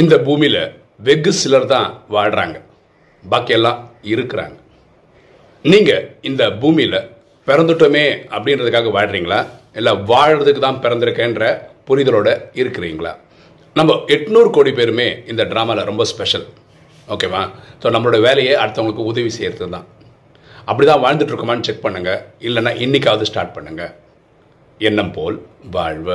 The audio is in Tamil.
இந்த பூமியில் வெகு சிலர் தான் வாழ்கிறாங்க பாக்கியெல்லாம் இருக்கிறாங்க. நீங்கள் இந்த பூமியில் பிறந்துட்டோமே அப்படின்றதுக்காக வாழ்கிறீங்களா இல்லை வாழறதுக்கு தான் பிறந்திருக்கேன்ற புரிதலோடு இருக்கிறீங்களா? நம்ம எட்நூறு கோடி பேருமே இந்த ட்ராமாவில் ரொம்ப ஸ்பெஷல் ஓகேவா? ஸோ நம்மளோட வேலையை அடுத்தவங்களுக்கு உதவி செய்கிறது தான். அப்படி தான் வாழ்ந்துட்டு இருக்கோமான்னு செக் பண்ணுங்கள் இல்லைன்னா இன்னைக்காவது ஸ்டார்ட் பண்ணுங்கள் எண்ணம் போல் வாழ்வு.